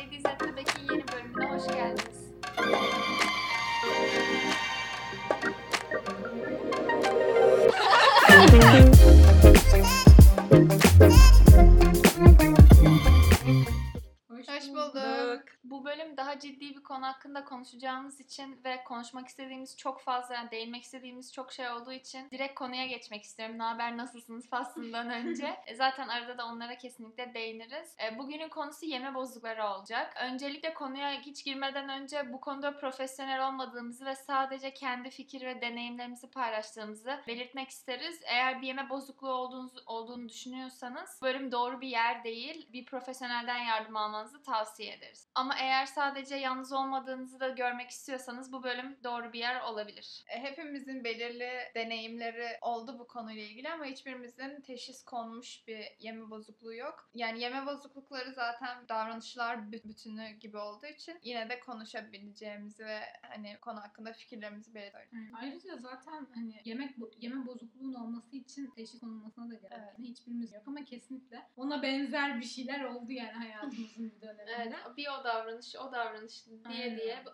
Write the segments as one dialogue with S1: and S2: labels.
S1: Ladies at yeni bölümüne hoş geldiniz. konuşacağımız için ve konuşmak istediğimiz çok fazla, yani değinmek istediğimiz çok şey olduğu için direkt konuya geçmek istiyorum. Ne haber, nasılsınız faslından önce. E, Zaten arada da onlara kesinlikle değiniriz. E, Bugünün konusu yeme bozdukları olacak. Öncelikle konuya hiç girmeden önce bu konuda profesyonel olmadığımızı ve sadece kendi fikir ve deneyimlerimizi paylaştığımızı belirtmek isteriz. Eğer bir yeme bozukluğu olduğunuz, olduğunu düşünüyorsanız bölüm doğru bir yer değil. Bir profesyonelden yardım almanızı tavsiye ederiz. Ama eğer sadece yalnız olmadığınızı da görmek istiyorsanız bu bölüm doğru bir yer olabilir.
S2: E, Hepimizin belirli deneyimleri oldu bu konuyla ilgili ama hiçbirimizin teşhis konmuş bir yeme bozukluğu yok. Yani yeme bozuklukları zaten davranışlar bü- bütünü gibi olduğu için yine de konuşabileceğimizi ve hani konu hakkında fikirlerimizi belirtiyoruz.
S3: Evet. Ayrıca zaten hani yemek yeme bozukluğunun olması için teşhis konulmasına da gerek.
S2: Evet.
S3: Yani hiçbirimiz yok ama kesinlikle ona benzer bir şeyler oldu yani hayatımızın bir döneminde.
S1: Evet, bir o davranış, o davranış diye
S3: Aynen.
S1: diye bu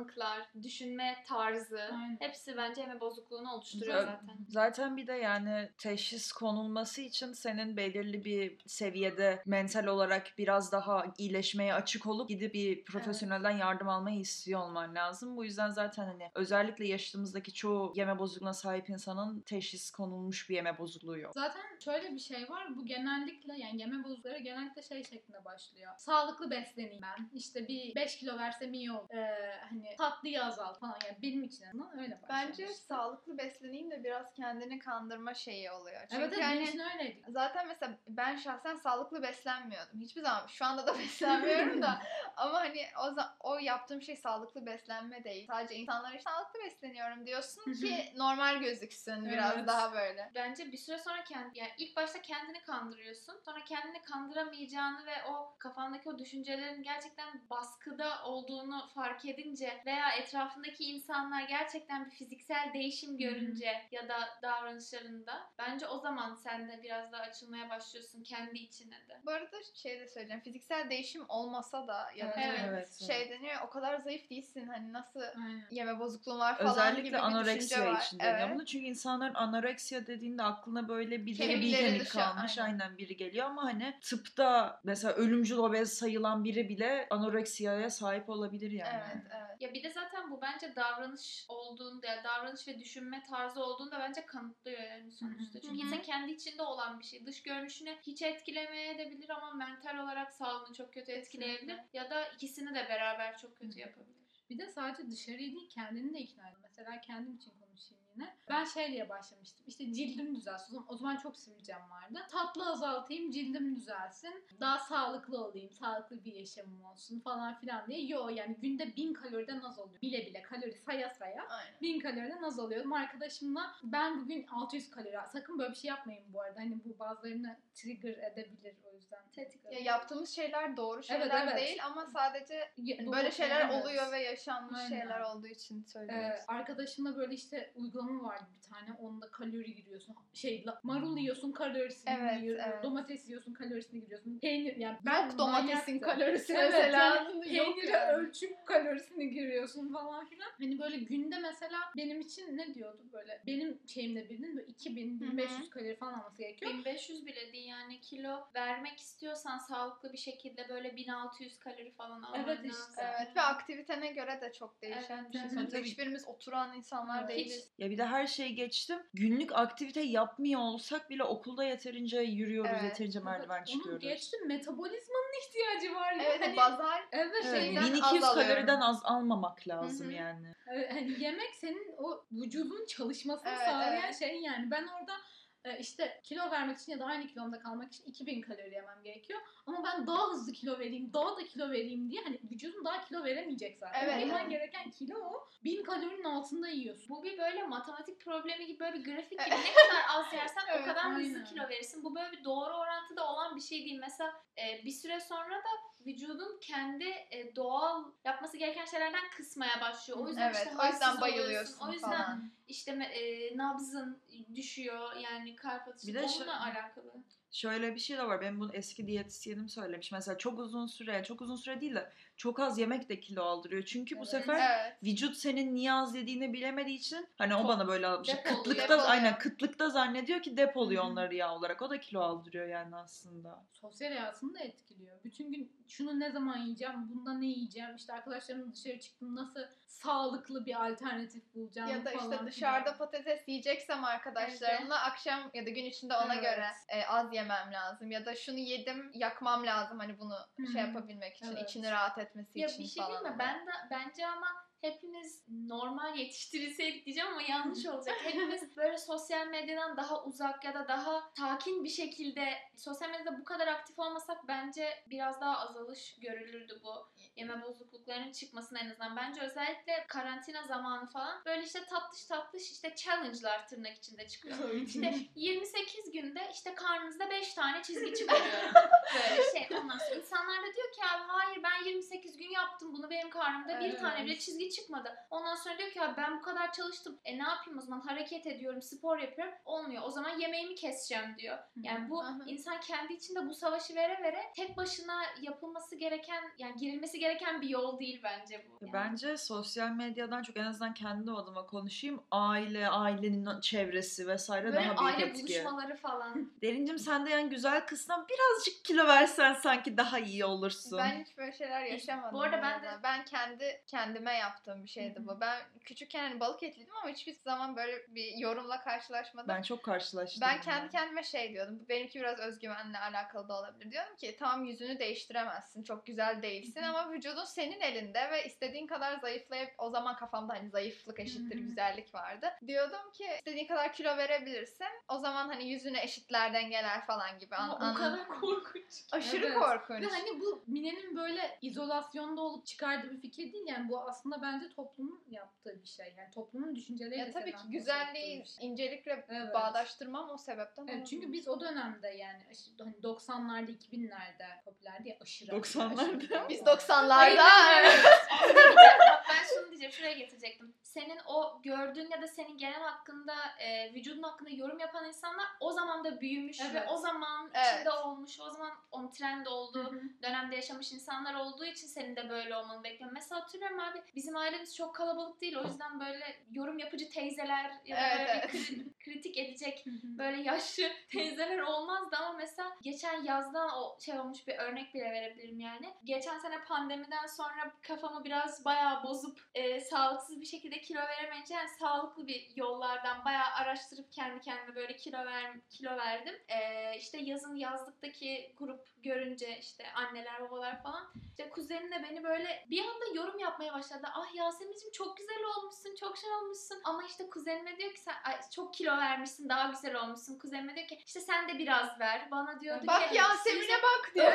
S1: alışkanlıklar, düşünme tarzı
S3: Aynen.
S1: hepsi bence yeme bozukluğunu oluşturuyor
S4: Zaten-
S1: zaten.
S4: Zaten bir de yani teşhis konulması için senin belirli bir seviyede mental olarak biraz daha iyileşmeye açık olup gidip bir profesyonelden yardım almayı istiyor olman lazım. Bu yüzden zaten hani özellikle yaşadığımızdaki çoğu yeme bozukluğuna sahip insanın teşhis konulmuş bir yeme bozukluğu yok.
S3: Zaten şöyle bir şey var. Bu genellikle yani yeme bozuklukları genellikle şey şeklinde başlıyor. Sağlıklı besleneyim ben. İşte bir 5 kilo versem iyi olur. Ee, hani tatlıyı azalt falan. Yani benim için azından öyle başlıyor.
S2: Bence sağlıklı besleneyim de biraz kendini kandırma şeyi oluyor. Çünkü
S3: Evet evet
S2: hani
S3: benim için öyleydi.
S2: Zaten mesela ben şahsen sağlıklı beslenmiyordum. Hiçbir zaman şu anda da beslenmiyorum da ama hani o o yaptığım şey sağlıklı beslenme değil. Sadece insanlara sağlıklı besleniyorum diyorsun ki normal gözüksün biraz
S3: Evet.
S2: daha böyle.
S1: Bence bir süre sonra kendi yani ilk başta kendini kandırıyorsun. Sonra kendini kandıramayacağını ve o kafandaki o düşüncelerin gerçekten baskıda olduğunu fark edince veya etrafındaki insanlar gerçekten bir fiziksel değişim görünce ya da davranışlarında bence o zaman sen de biraz daha açılmaya başlıyorsun kendi içine de.
S2: Bu arada şey de söyleyeceğim. Fiziksel değişim olmasa da ya da
S3: Evet.
S4: Evet,
S2: şey
S4: evet.
S2: deniyor o kadar zayıf değilsin hani nasıl
S3: Aynen.
S2: yeme bozukluğun var falan gibi
S4: Özellikle
S2: bir düşünce
S4: anoreksiya
S2: var.
S4: için
S2: Evet.
S4: bunu. Çünkü insanların anoreksiya dediğinde aklına böyle bir bir kemik
S2: dışı,
S4: kalmış
S2: aynen.
S4: aynen. biri geliyor ama hani tıpta mesela ölümcül obez sayılan biri bile anoreksiyaya sahip olabilir yani.
S2: Evet, evet.
S1: Ya bir de zaten bu bence davranış olduğunda, ya davranış ve düşünme tarzı olduğunda bence kanıtlıyor yani sonuçta. Çünkü insan kendi içinde olan bir şey. Dış görünüşünü hiç etkilemeyebilir ama mental olarak sağlığını çok kötü etkileyebilir.
S2: Kesinlikle.
S1: Ya da ikisini de beraber çok kötü yapabilir.
S3: Bir de sadece dışarıyı değil kendini de ikna edin. Mesela kendim için konuşayım yine. Ben şey diye başlamıştım. İşte cildim düzelsin. O zaman, o zaman çok sivilcem vardı. Tatlı azaltayım cildim düzelsin. Daha sağlıklı olayım. Sağlıklı bir yaşamım olsun falan filan diye. Yo yani günde bin kaloriden az oluyor. Bile bile kalori saya saya.
S2: Aynen.
S3: 1000 kaloriden az alıyordum. Arkadaşımla ben bugün 600 kalori. Sakın böyle bir şey yapmayın bu arada. Hani bu bazılarını trigger edebilir o yüzden.
S2: Ya yaptığımız şeyler doğru şeyler
S3: Evet, evet.
S2: değil ama sadece
S3: Ya-
S2: böyle şeyler
S3: Evet.
S2: oluyor ve yaşanmış
S3: Aynen.
S2: şeyler olduğu için
S3: Ee,
S2: söylüyoruz.
S3: arkadaşımla böyle işte uygulama vardı bir tane. Onda kalori giriyorsun. Şey marul yiyorsun kalorisini
S2: Evet,
S3: giriyorsun.
S2: evet.
S3: Domates yiyorsun kalorisini giriyorsun. Peynir yani
S2: Yok domatesin kalorisi
S3: Evet,
S2: mesela.
S3: yani Peyniri
S2: yani.
S3: ölçüp kalorisini giriyorsun falan filan. Hani böyle günde mesela benim için ne diyordu böyle benim şeyimde birinin böyle 2000 1500 kalori falan alması gerekiyor.
S1: 1500 bile değil yani kilo vermek istiyorsan sağlıklı bir şekilde böyle 1600 kalori falan alman
S3: Evet işte.
S1: lazım.
S2: Evet ve aktivitene göre de çok değişen
S1: Evet,
S2: bir şey.
S3: evet.
S2: Sonuçta hiçbirimiz oturan insanlar
S3: Evet.
S2: değiliz.
S4: Ya bir de her şeyi geçtim. Günlük aktivite yapmıyor olsak bile okulda yeterince yürüyoruz,
S2: Evet.
S4: yeterince merdiven
S3: Onu
S4: çıkıyoruz.
S3: geçtim metabolizmanın ihtiyacı var ya.
S2: Evet,
S3: hani,
S2: bazal
S3: evet,
S4: Evet,
S2: şeyden
S4: 1200
S2: az
S4: kaloriden az almamak lazım
S2: Hı hı.
S4: yani.
S3: Evet, hani yemek senin o vücudun çalışmasını
S2: Evet,
S3: sağlayan
S2: evet.
S3: şey yani. Ben orada işte kilo vermek için ya da aynı kilomda kalmak için 2000 kalori yemem gerekiyor. Ama ben daha hızlı kilo vereyim, daha da kilo vereyim diye hani vücudun daha kilo veremeyecek zaten.
S2: Evet,
S3: Yemen
S2: evet.
S3: gereken kilo o. 1000 kalorinin altında yiyorsun.
S1: Bu bir böyle matematik problemi gibi böyle bir grafik gibi ne kadar az yersen o
S2: Evet,
S1: kadar hızlı
S3: aynen.
S1: kilo verirsin. Bu böyle bir doğru orantıda olan bir şey değil. Mesela e, bir süre sonra da vücudun kendi e, doğal yapması gereken şeylerden kısmaya başlıyor. O yüzden
S2: Evet,
S1: işte
S2: o yüzden
S1: oluyorsun.
S2: bayılıyorsun
S1: O yüzden
S2: falan.
S1: işte e, nabzın düşüyor yani kalp atışı
S4: Bir de
S1: onunla
S4: şey-
S1: alakalı.
S4: Şöyle bir şey de var. Benim bunu eski diyetisyenim söylemiş. Mesela çok uzun süre, çok uzun süre değil de çok az yemek de kilo aldırıyor. Çünkü bu
S3: Evet.
S4: sefer
S2: Evet.
S4: vücut senin niye az yediğini bilemediği için hani o bana böyle almış.
S3: depoluyor.
S4: Kıtlıkta
S2: Depoluyor.
S4: aynen kıtlıkta zannediyor ki depoluyor
S3: Hı hı.
S4: onları yağ olarak. O da kilo aldırıyor yani aslında.
S3: Sosyal hayatını da etkiliyor. Bütün gün şunu ne zaman yiyeceğim, bunda ne yiyeceğim, işte arkadaşlarımla dışarı çıktım nasıl sağlıklı bir alternatif bulacağım
S2: Ya da
S3: falan
S2: işte dışarıda patates yiyeceksem arkadaşlarımla akşam ya da gün içinde ona
S3: Evet.
S2: göre e, az yemem lazım. Ya da şunu yedim yakmam lazım hani bunu
S3: Hı
S2: şey yapabilmek için,
S3: Evet.
S2: içini rahat etmesi
S1: Ya
S2: için
S1: bir şey
S2: falan.
S1: diyeyim mi? Ben de bence ama hepimiz normal yetiştirilseydik diyeceğim ama yanlış olacak. Hepimiz böyle sosyal medyadan daha uzak ya da daha sakin bir şekilde sosyal medyada bu kadar aktif olmasak bence biraz daha azalış görülürdü bu yeme bozukluklarının çıkmasına en azından. Bence özellikle karantina zamanı falan böyle işte tatlış tatlış işte challenge'lar tırnak içinde çıkıyor. İşte 28 günde işte karnınızda 5 tane çizgi çıkarıyorum. Böyle şey. Ondan sonra insanlar da diyor ki abi hayır ben 28 gün yaptım bunu benim karnımda bir
S2: Evet.
S1: tane bile çizgi çıkmadı. Ondan sonra diyor ki abi ben bu kadar çalıştım. E ne yapayım o zaman hareket ediyorum, spor yapıyorum. Olmuyor. O zaman yemeğimi keseceğim diyor. Yani bu insan kendi içinde bu savaşı vere vere tek başına yapılması gereken yani girilmesi gereken bir yol değil bence bu. Yani.
S4: Bence sosyal medyadan çok en azından kendi adıma konuşayım. Aile, ailenin çevresi vesaire
S1: Böyle
S4: daha büyük
S1: aile
S4: etki.
S1: buluşmaları falan.
S4: Derincim sen de yani güzel kızdan birazcık kilo versen sanki daha iyi olursun.
S2: Ben hiç böyle şeyler yaşamadım.
S1: Bu arada ben de-
S2: ben kendi kendime yaptığım bir şeydi bu. Ben küçükken hani balık etliydim ama hiçbir zaman böyle bir yorumla karşılaşmadım.
S4: Ben çok karşılaştım.
S2: Ben
S4: yani.
S2: kendi kendime şey diyordum. bu Benimki biraz özgüvenle alakalı da olabilir. Diyorum ki tamam yüzünü değiştiremezsin. Çok güzel değilsin ama vücudun senin elinde ve istediğin kadar zayıflayıp o zaman kafamda hani zayıflık eşittir güzellik vardı. Diyordum ki istediğin kadar kilo verebilirsin. O zaman hani yüzüne eşitler dengeler falan gibi. An-
S1: Ama o
S2: an-
S1: kadar korkunç.
S2: Aşırı
S3: Evet.
S2: korkunç.
S3: Ve hani bu Mine'nin böyle izolasyonda olup çıkardığı bir fikir değil yani bu aslında bence toplumun yaptığı bir şey. Yani toplumun düşünceleriyle
S2: ya tabii ki güzelliği
S3: şey.
S2: incelikle
S3: Evet.
S2: bağdaştırmam o sebepten.
S3: Evet, çünkü biz o dönemde yani hani 90'larda 2000'lerde popülerdi ya aşırı.
S4: 90'larda.
S3: aşırı-
S2: biz
S1: Hayır,
S2: 90'larda
S1: evet. Onu diyeceğim. Bak ben şunu diyeceğim, şuraya getirecektim. Senin o gördüğün ya da senin genel hakkında, e, vücudun hakkında yorum yapan insanlar o zaman da büyümüş ve
S3: Evet.
S1: o zaman
S2: Evet.
S1: içinde olmuş, o zaman onun trend olduğu dönemde yaşamış insanlar olduğu için senin de böyle olmanı bekliyorum. Mesela hatırlıyorum abi bizim ailemiz çok kalabalık değil o yüzden böyle yorum yapıcı teyzeler ya da
S2: Evet,
S1: böyle
S2: evet.
S1: bir kri- kritik edecek böyle yaşlı teyzeler olmazdı ama mesela geçen yazdan o şey olmuş bir örnek bile verebilirim yani. Geçen sene pandemiden sonra kafamı biraz bayağı bozup e, sağlıksız bir şekilde kilo veremeyince yani sağlıklı bir yollardan bayağı araştırıp kendi kendime böyle kilo ver kilo verdim. E, işte yazın yazlıktaki grup görünce işte anneler babalar falan işte kuzenim de beni böyle bir anda yorum yapmaya başladı. Ah Yasemin'cim çok güzel olmuşsun, çok şey olmuşsun. Ama işte kuzenime diyor ki sen ay, çok kilo vermişsin, daha güzel olmuşsun. Kuzenime diyor ki işte sen de biraz ver. Bana diyordu
S2: Bak
S1: ki
S2: Yasemin'e bak diyor.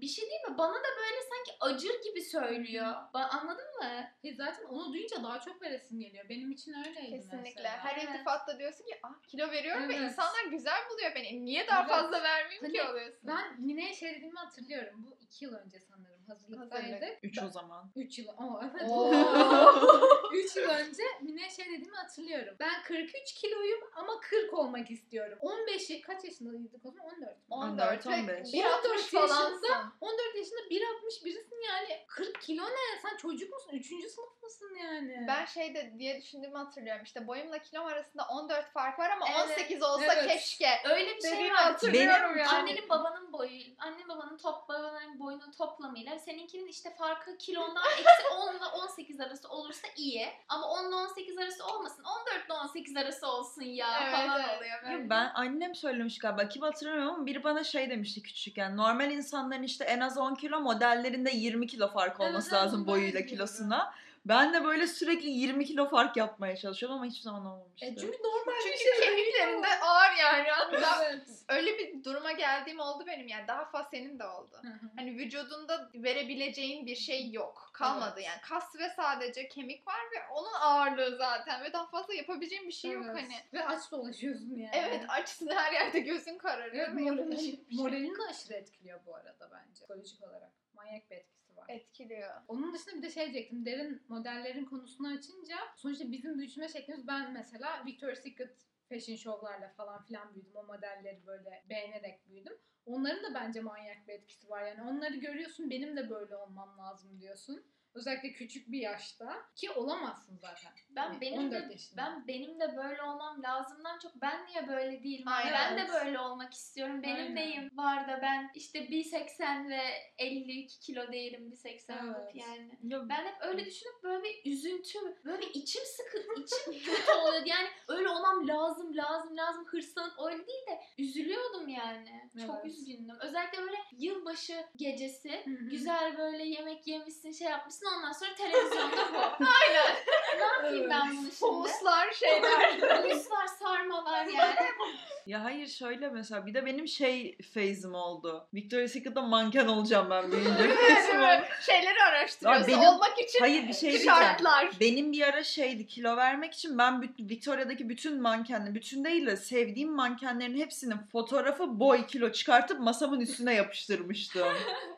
S1: bir şey değil mi? Bana da böyle sanki acır gibi söylüyor. Ba- anladın mı?
S3: E zaten onu duyunca daha çok veresim geliyor. Benim için öyleydi
S2: Kesinlikle.
S3: mesela.
S2: Her
S1: Evet.
S2: iltifatta diyorsun ki ah kilo veriyorum ve
S3: Evet.
S2: insanlar güzel buluyor beni. Niye daha
S3: Evet.
S2: fazla vermeyeyim ki
S3: Hani
S2: oluyorsun?
S3: Ben Mine'ye şey dediğimi hatırlıyorum. Bu iki yıl önce sanırım hazırlıktaydık.
S2: Hazırlık.
S4: Üç o zaman.
S3: 3 yıl. Oo, evet.
S2: Oo.
S3: 3 yıl önce Mine şey dediğimi hatırlıyorum. Ben 43 kiloyum ama 40 olmak istiyorum. 15 y- kaç yaşındaydık o zaman? 14 mü?
S2: 14 ve
S4: 15.
S2: 1.60
S3: 14
S2: falansın.
S3: 14 yaşında 1.60 birisin yani. 40 kilo ne? Sen çocuk musun? 3. sınıf mısın yani?
S2: Ben şey de diye düşündüğümü hatırlıyorum. İşte boyumla kilom arasında 14 fark var ama
S1: Evet,
S2: 18 olsa
S3: evet.
S2: keşke.
S1: Öyle bir şey var.
S2: hatırlıyorum
S4: Benim-
S2: ya.
S1: Annenin babanın boyu, anne babanın top babaların boyunun toplamıyla seninkinin işte farkı kilondan eksi 10 ile 18 arası olursa iyi. Ama 10 ile 18 arası olmasın. 14 ile 18 arası olsun ya
S2: Evet,
S1: falan
S2: evet.
S1: oluyor
S4: Ya. Ben annem söylemiş galiba kim hatırlamıyorum ama biri bana şey demişti küçükken. Normal insanların işte en az 10 kilo modellerinde 20 kilo fark olması
S3: evet,
S4: lazım boyuyla kilosuna. Ben de böyle sürekli 20 kilo fark yapmaya çalışıyordum ama hiçbir zaman olmamıştı.
S3: E çünkü normal bir
S2: Çünkü
S3: şey
S2: kemiklerinde ağır yani. Hatta
S3: Evet.
S2: öyle bir duruma geldiğim oldu benim yani. Daha fazla senin de oldu. Hani vücudunda verebileceğin bir şey yok. Kalmadı
S3: Evet.
S2: yani. Kas ve sadece kemik var ve onun ağırlığı zaten ve daha fazla yapabileceğin bir şey yok
S3: Evet.
S2: hani.
S3: Ve aç dolaşıyorsun yani.
S2: Evet açsın her yerde gözün kararıyor.
S3: Evet,
S2: ve
S3: moralini,
S2: bir şey
S3: moralini de aşırı etkiliyor bu arada bence. Psikolojik olarak. Manyak bir etkisi var.
S2: etkiliyor.
S3: Onun dışında bir de şey diyecektim. Derin modellerin konusunu açınca sonuçta bizim büyütme şeklimiz ben mesela Victoria's Secret fashion show'larla falan filan büyüdüm. O modelleri böyle beğenerek büyüdüm. Onların da bence manyak bir etkisi var. Yani onları görüyorsun benim de böyle olmam lazım diyorsun. Özellikle küçük bir yaşta ki olamazsın zaten.
S1: Ben
S3: Hani
S1: benim
S3: 14
S1: de
S3: yaşında.
S1: ben benim de böyle olmam lazımdan çok ben niye böyle değilim? Hani
S2: Aynen.
S1: Ben de böyle olmak istiyorum. Benim
S3: Aynen.
S1: neyim var da ben işte 1.80 ve 52 kilo değilim 1.80 olup
S3: Evet.
S1: yani.
S4: Ya
S1: Ben hep öyle düşünüp böyle bir üzüntü, böyle bir içim sıkı, içim kötü oluyordu. Yani öyle olmam lazım, lazım, lazım hırslanıp öyle değil de üzülüyordum yani. Çok
S3: Evet.
S1: üzgündüm. Özellikle böyle yılbaşı gecesi güzel böyle yemek yemişsin, şey yapmışsın ondan sonra televizyonda bu. Aynen. ne yapayım
S3: Evet.
S1: ben bunu şimdi?
S2: Humuslar şeyler.
S1: Humuslar, sarmalar yani.
S4: Ya hayır şöyle mesela bir de benim şey phase'im oldu. Victoria's Secret'da manken olacağım ben büyüyünce. oldu.
S2: Şeyleri araştırıyorsun
S4: Ya benim-
S2: olmak için
S4: Hayır bir şey diyeceğim.
S2: şartlar.
S4: Benim bir ara şeydi kilo vermek için ben Victoria'daki bütün mankenli, bütün değil de sevdiğim mankenlerin hepsinin fotoğrafı boy kilo çıkartıp masamın üstüne yapıştırmıştım.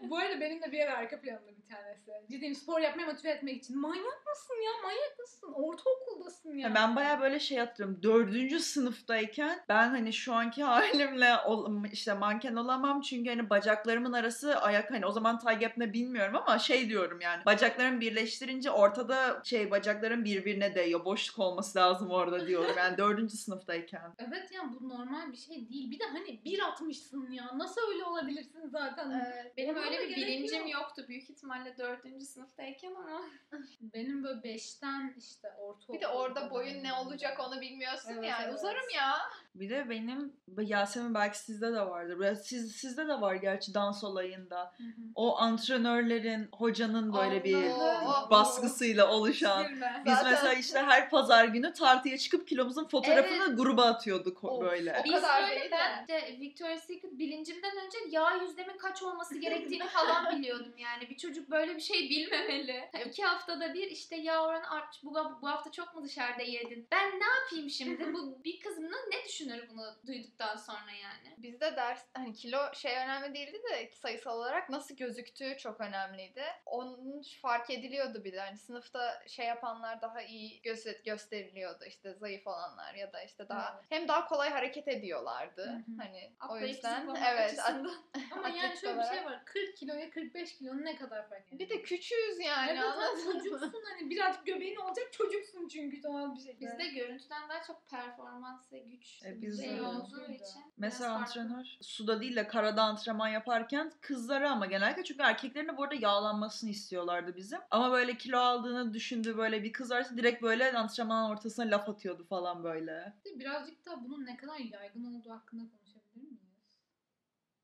S3: Bu arada benim de bir ara arka planımda bir tanesi. Ciddiyim spor yapmaya motive etmek için. Manyak mısın ya? Manyak mısın? Ortaokuldasın ya.
S4: ben baya böyle şey hatırlıyorum. Dördüncü sınıftayken ben hani şu anki halimle ol- işte manken olamam çünkü hani bacaklarımın arası ayak hani o zaman tie gap ne bilmiyorum ama şey diyorum yani bacaklarımı birleştirince ortada şey bacaklarım birbirine değiyor. Boşluk olması lazım orada diyorum yani dördüncü sınıftayken.
S3: Evet yani bu normal bir şey değil. Bir de hani 1.60'sın ya. Nasıl öyle olabilirsin zaten?
S2: Evet.
S1: Benim
S3: Ona
S1: öyle bir bilincim
S3: yok.
S1: yoktu. Büyük ihtimalle dördüncü sınıftayken ama.
S3: Benim böyle 5'ten işte ortaokul.
S2: Bir de orada boyun ne olacak onu bilmiyorsun
S3: Evet,
S2: yani.
S3: evet.
S2: Uzarım ya.
S4: Bir de benim Yasemin belki sizde de vardır. Siz, sizde de var gerçi dans olayında.
S3: Hı hı.
S4: O antrenörlerin, hocanın böyle bir
S2: Allah'ım.
S4: baskısıyla oluşan.
S3: Gülme.
S4: Biz
S2: Zaten-
S4: mesela işte her pazar günü tartıya çıkıp kilomuzun fotoğrafını gruba atıyorduk
S2: Of.
S4: böyle.
S2: O
S1: Biz
S2: kadar
S1: böyle ben de Victoria's Secret bilincimden önce yağ yüzdemin kaç olması gerektiğini falan biliyordum yani. Bir çocuk böyle bir şey bilmemeli. İki haftada bir işte yağ oranı artmış. Bu, bu hafta çok mu dışarıda yedin? Ben ne yapayım şimdi? Bu bir kızım ne düşünür bunu duyduktan sonra yani?
S2: Bizde ders hani kilo şey önemli değildi de sayısal olarak nasıl gözüktüğü çok önemliydi. Onun fark ediliyordu bir de hani sınıfta şey yapanlar daha iyi göz gösteriliyordu işte zayıf olanlar ya da işte daha
S3: Evet.
S2: hem daha kolay hareket ediyordu.
S3: Hı hı.
S2: Hani o
S1: Atlayıp
S2: yüzden
S1: zıplamak
S2: evet. at-.
S3: Ama yani şöyle bir şey var. 40 kiloya 45 kilonun ne kadar fark ediyor?
S2: Bir de küçüğüz yani.
S3: Evet
S2: anladın
S3: çocuksun hani birazcık göbeğin olacak çocuksun çünkü doğal bir şekilde.
S1: Bizde görüntüden daha çok performans ve güç
S4: E, biz
S1: şey
S4: öyle.
S1: olduğu için.
S4: Mesela antrenör suda değil de karada antrenman yaparken kızları ama genellikle çünkü erkeklerin de bu arada yağlanmasını istiyorlardı bizim. Ama böyle kilo aldığını düşündüğü böyle bir kız varsa direkt böyle antrenmanın ortasına laf atıyordu falan böyle.
S3: Birazcık da bunun ne kadar yaygın olduğu hakkında konuşabilir miyiz?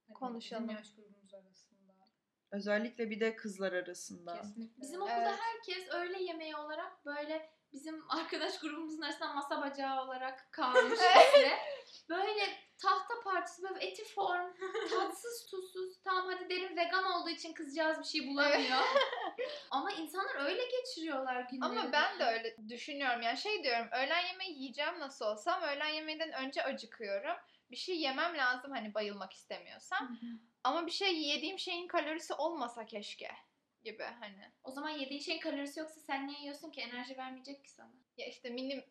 S3: Hani
S2: Konuşalım.
S3: Bizim yaş grubumuz arasında.
S4: Özellikle bir de kızlar arasında.
S3: Kesinlikle.
S1: Bizim okulda
S2: Evet.
S1: herkes öğle yemeği olarak böyle bizim arkadaş grubumuzun arasında masa bacağı olarak kalmış bizde. Böyle tahta partisi böyle eti form, tatsız tuzsuz. Tamam hadi derim vegan olduğu için kızcağız bir şey bulamıyor. Ama insanlar öyle geçiriyorlar günlerini.
S2: Ama ben de öyle düşünüyorum. Yani şey diyorum öğlen yemeği yiyeceğim nasıl olsam öğlen yemeğinden önce acıkıyorum. Bir şey yemem lazım hani bayılmak istemiyorsam. Ama bir şey yediğim şeyin kalorisi olmasa keşke gibi hani.
S1: O zaman yediğin şeyin kalorisi yoksa sen niye yiyorsun ki? Enerji vermeyecek ki sana.
S2: Ya işte minim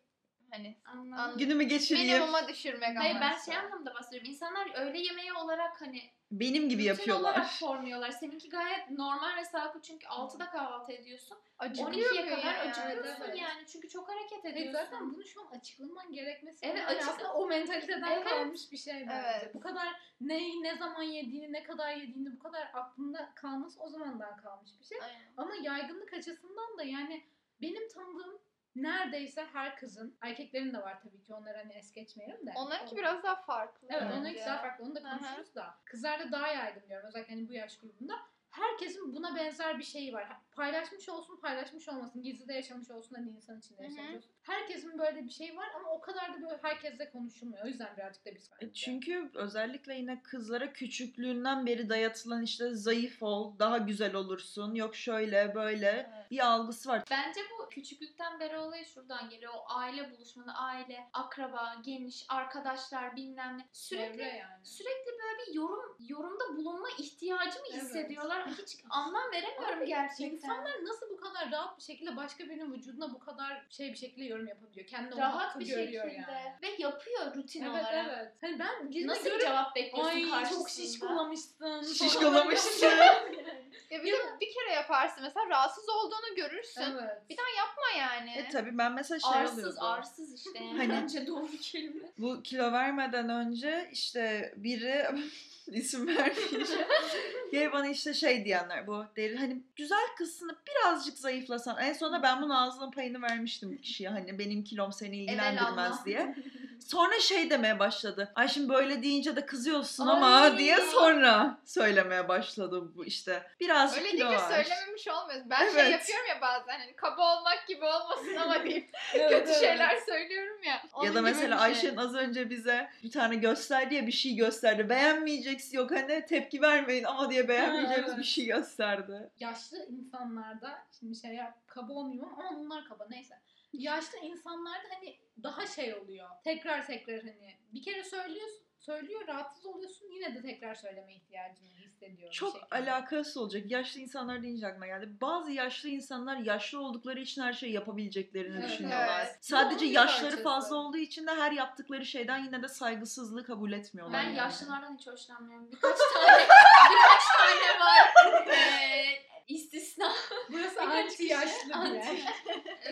S2: hani Anladım.
S4: Günümü geçireyim.
S2: minimuma düşürmek
S1: Hayır ben şey anlamda bahsediyorum. İnsanlar öğle yemeği olarak hani
S4: Benim gibi
S1: olarak
S4: yapıyorlar.
S1: formluyorlar. Seninki gayet normal ve sağlıklı çünkü 6'da kahvaltı ediyorsun.
S2: Acıkıyor
S1: 12'ye
S2: mu
S1: kadar
S2: yani?
S1: acıkıyorsun
S3: Evet.
S1: yani. Çünkü çok hareket
S3: Evet,
S1: ediyorsun.
S3: zaten bunu şu an açıklaman gerekmesi
S1: Evet, açık-
S3: aslında o mentaliteden
S1: Evet.
S3: kalmış bir şey bence.
S2: Evet.
S3: Bu kadar neyi ne zaman yediğini, ne kadar yediğini bu kadar aklında kalması o zamandan kalmış bir şey.
S2: Aynen.
S3: Ama yaygınlık açısından da yani benim tanıdığım neredeyse her kızın, erkeklerin de var tabii ki onları hani es geçmeyelim de.
S2: Onlarınki biraz daha farklı.
S3: Evet
S4: Evet.
S3: onlarınki daha farklı onu da konuşuruz da. Kızlarda daha yaygın diyorum özellikle hani bu yaş grubunda. Herkesin buna benzer bir şeyi var. Paylaşmış olsun, paylaşmış olmasın. Gizlide yaşamış olsun, hani insan içinde yaşamış olsun. Herkesin böyle bir şey var ama o kadar da böyle herkesle konuşulmuyor. O yüzden birazcık da biz
S4: E, Çünkü özellikle yine kızlara küçüklüğünden beri dayatılan işte zayıf ol, daha güzel olursun, yok şöyle böyle
S2: Evet.
S4: Bir algısı var.
S1: Bence bu küçüklükten beri olayı şuradan geliyor. O aile buluşmaları, aile, akraba, geniş, arkadaşlar bilmem ne. Sürekli
S3: yani.
S1: sürekli böyle bir yorum yorumda bulunma ihtiyacı mı
S3: Evet.
S1: hissediyorlar? Hiç anlam veremiyorum
S3: Abi,
S1: gerçekten.
S3: İnsanlar nasıl bu kadar rahat bir şekilde başka birinin vücuduna bu kadar şey bir şekilde yorum yapabiliyor? Kendi onu
S1: rahat bir
S3: görüyor
S1: şekilde
S3: yani.
S1: ve yapıyor rutin
S3: Evet
S1: olarak.
S3: evet. Hani ben
S1: Nasıl
S3: görüp,
S1: cevap bekliyorsun
S3: Ay
S1: karşısında?
S3: çok şişkolamışsın.
S4: Şişkolamışsın.
S2: Ya bir de bir kere yaparsın mesela rahatsız olduğunu görürsün.
S3: evet.
S2: Bir daha yapma yani.
S4: E tabii ben mesela şey
S1: Arsız,
S4: oluyordu.
S1: arsız işte yani.
S4: Hani-
S1: Bence doğru kelime.
S4: Bu kilo vermeden önce işte biri isim vermeyeceğim. Gel bana işte şey diyenler bu deri hani güzel kızsın birazcık zayıflasan. En sonunda ben bunun ağzının payını vermiştim kişiye hani benim kilom seni ilgilendirmez diye. Sonra şey demeye başladı. Ay şimdi böyle deyince de kızıyorsun ama
S1: Ay.
S4: diye sonra söylemeye başladı bu işte. Birazcık
S2: Öyle
S4: kilo
S2: deyince söylememiş olmuyoruz. Ben
S4: Evet.
S2: şey yapıyorum ya bazen hani kaba olmak gibi olmasın ama deyip
S3: Evet,
S2: kötü
S3: evet.
S2: şeyler söylüyorum ya. Onun
S4: Ya da mesela
S2: şey.
S4: Ayşe'nin az önce bize bir tane göster diye bir şey gösterdi. Beğenmeyeceksin yok hani tepki vermeyin ama diye beğenmeyeceğimiz bir şey gösterdi.
S3: yaşlı insanlarda şimdi şey yap, kaba olmayayım ama onlar kaba neyse. Yaşlı insanlarda hani daha şey oluyor. Tekrar tekrar hani bir kere söylüyorsun söylüyor rahatsız oluyorsun yine de tekrar söyleme ihtiyacını hissediyor.
S4: Çok
S3: şekilde.
S4: alakası olacak. Yaşlı insanlar deyince aklıma geldi. Bazı yaşlı insanlar yaşlı oldukları için her şeyi yapabileceklerini
S3: Evet,
S4: düşünüyorlar.
S2: evet.
S4: Sadece
S3: bir
S4: yaşları
S3: parçası.
S4: fazla olduğu için de her yaptıkları şeyden yine de saygısızlığı kabul etmiyorlar.
S1: Ben
S4: yani.
S1: yaşlılardan hiç hoşlanmıyorum. Birkaç tane, birkaç tane var. Ee, istisna.
S3: Burası anti yaşlı diye.
S1: anti-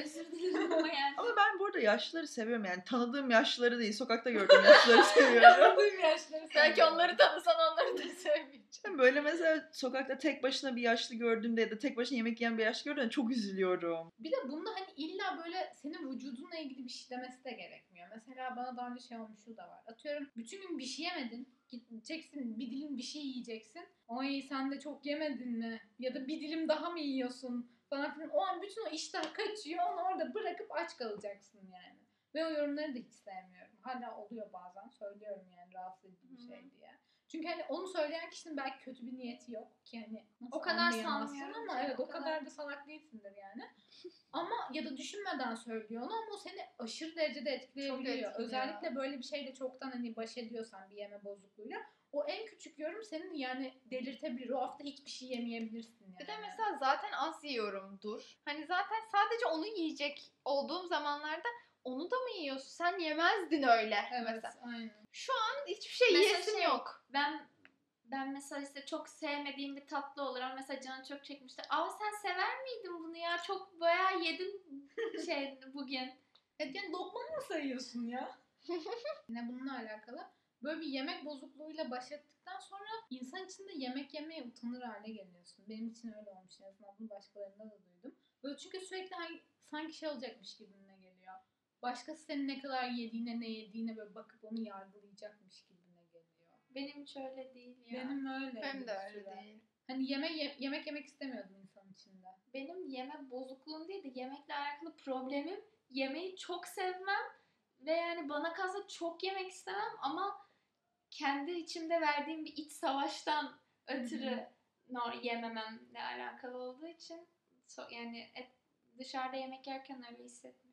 S1: Özür dilerim ama yani.
S4: Ama ben bu arada yaşlıları seviyorum yani. Tanıdığım yaşlıları değil, sokakta gördüğüm yaşlıları seviyorum.
S3: Duyum yaşları
S2: Belki onları tanısan onları da sevmeyeceğim.
S4: Böyle mesela sokakta tek başına bir yaşlı gördüğümde ya da tek başına yemek yiyen bir yaşlı gördüğümde çok üzülüyorum.
S3: Bir de bunda hani illa böyle senin vücudunla ilgili bir şey demesi de gerekmiyor. Mesela bana daha önce şey olmuşu da var. Atıyorum bütün gün bir şey yemedin. Gideceksin bir dilim bir şey yiyeceksin. Ay sen de çok yemedin mi? Ya da bir dilim daha mı yiyorsun? Falan filan. O an bütün o iştah kaçıyor. Onu orada bırakıp aç kalacaksın yani. Ve o yorumları da hiç sevmiyorum. Hala oluyor bazen. Söylüyorum yani rahatsız edici bir şey diye. Çünkü hani onu söyleyen kişinin belki kötü bir niyeti yok ki hani nasıl
S1: O kadar sanmıyorum
S3: ama
S1: ki,
S3: evet
S1: o
S3: kadar
S1: kadar.
S3: da salak değilsindir yani. Ama ya da düşünmeden söylüyor onu ama o seni aşırı derecede etkileyebiliyor.
S2: etkiliyor.
S3: Özellikle böyle bir şeyle çoktan hani baş ediyorsan bir yeme bozukluğuyla o en küçük yorum seni yani delirtebilir. O hafta hiçbir şey yemeyebilirsin yani.
S2: Bir de mesela zaten az yiyorumdur. Hani zaten sadece onu yiyecek olduğum zamanlarda onu da mı yiyorsun? Sen yemezdin öyle
S3: Evet,
S2: mesela.
S3: aynen.
S2: Şu an hiçbir şey
S1: Mesela
S2: yiyesim
S1: şey-
S2: yok.
S1: Ben ben mesela işte çok sevmediğim bir tatlı olur ama mesela canı çok çekmişti. Aa sen sever miydin bunu ya? Çok bayağı yedin şey bugün.
S3: Evet yani lokma mı sayıyorsun ya? Yine bununla alakalı. Böyle bir yemek bozukluğuyla baş ettikten sonra insan içinde yemek yemeye utanır hale geliyorsun. Benim için öyle olmuş en azından bunu başkalarında da duydum. Böyle çünkü sürekli hangi- sanki şey olacakmış gibime geliyor. Başkası senin ne kadar yediğine ne yediğine böyle bakıp onu yargılayacakmış gibime geliyor.
S1: Benim hiç öyle değil ya.
S3: Benim öyle.
S2: Benim de öyle
S3: süre.
S2: değil.
S3: Hani yeme, ye- yemek yemek istemiyordum insan içinde.
S1: Benim yeme bozukluğum değil de yemekle alakalı problemim yemeği çok sevmem ve yani bana kalsa çok yemek istemem ama kendi içimde verdiğim bir iç savaştan ötürü no, yemememle alakalı olduğu için so- yani et, dışarıda yemek yerken öyle hissetmiyorum.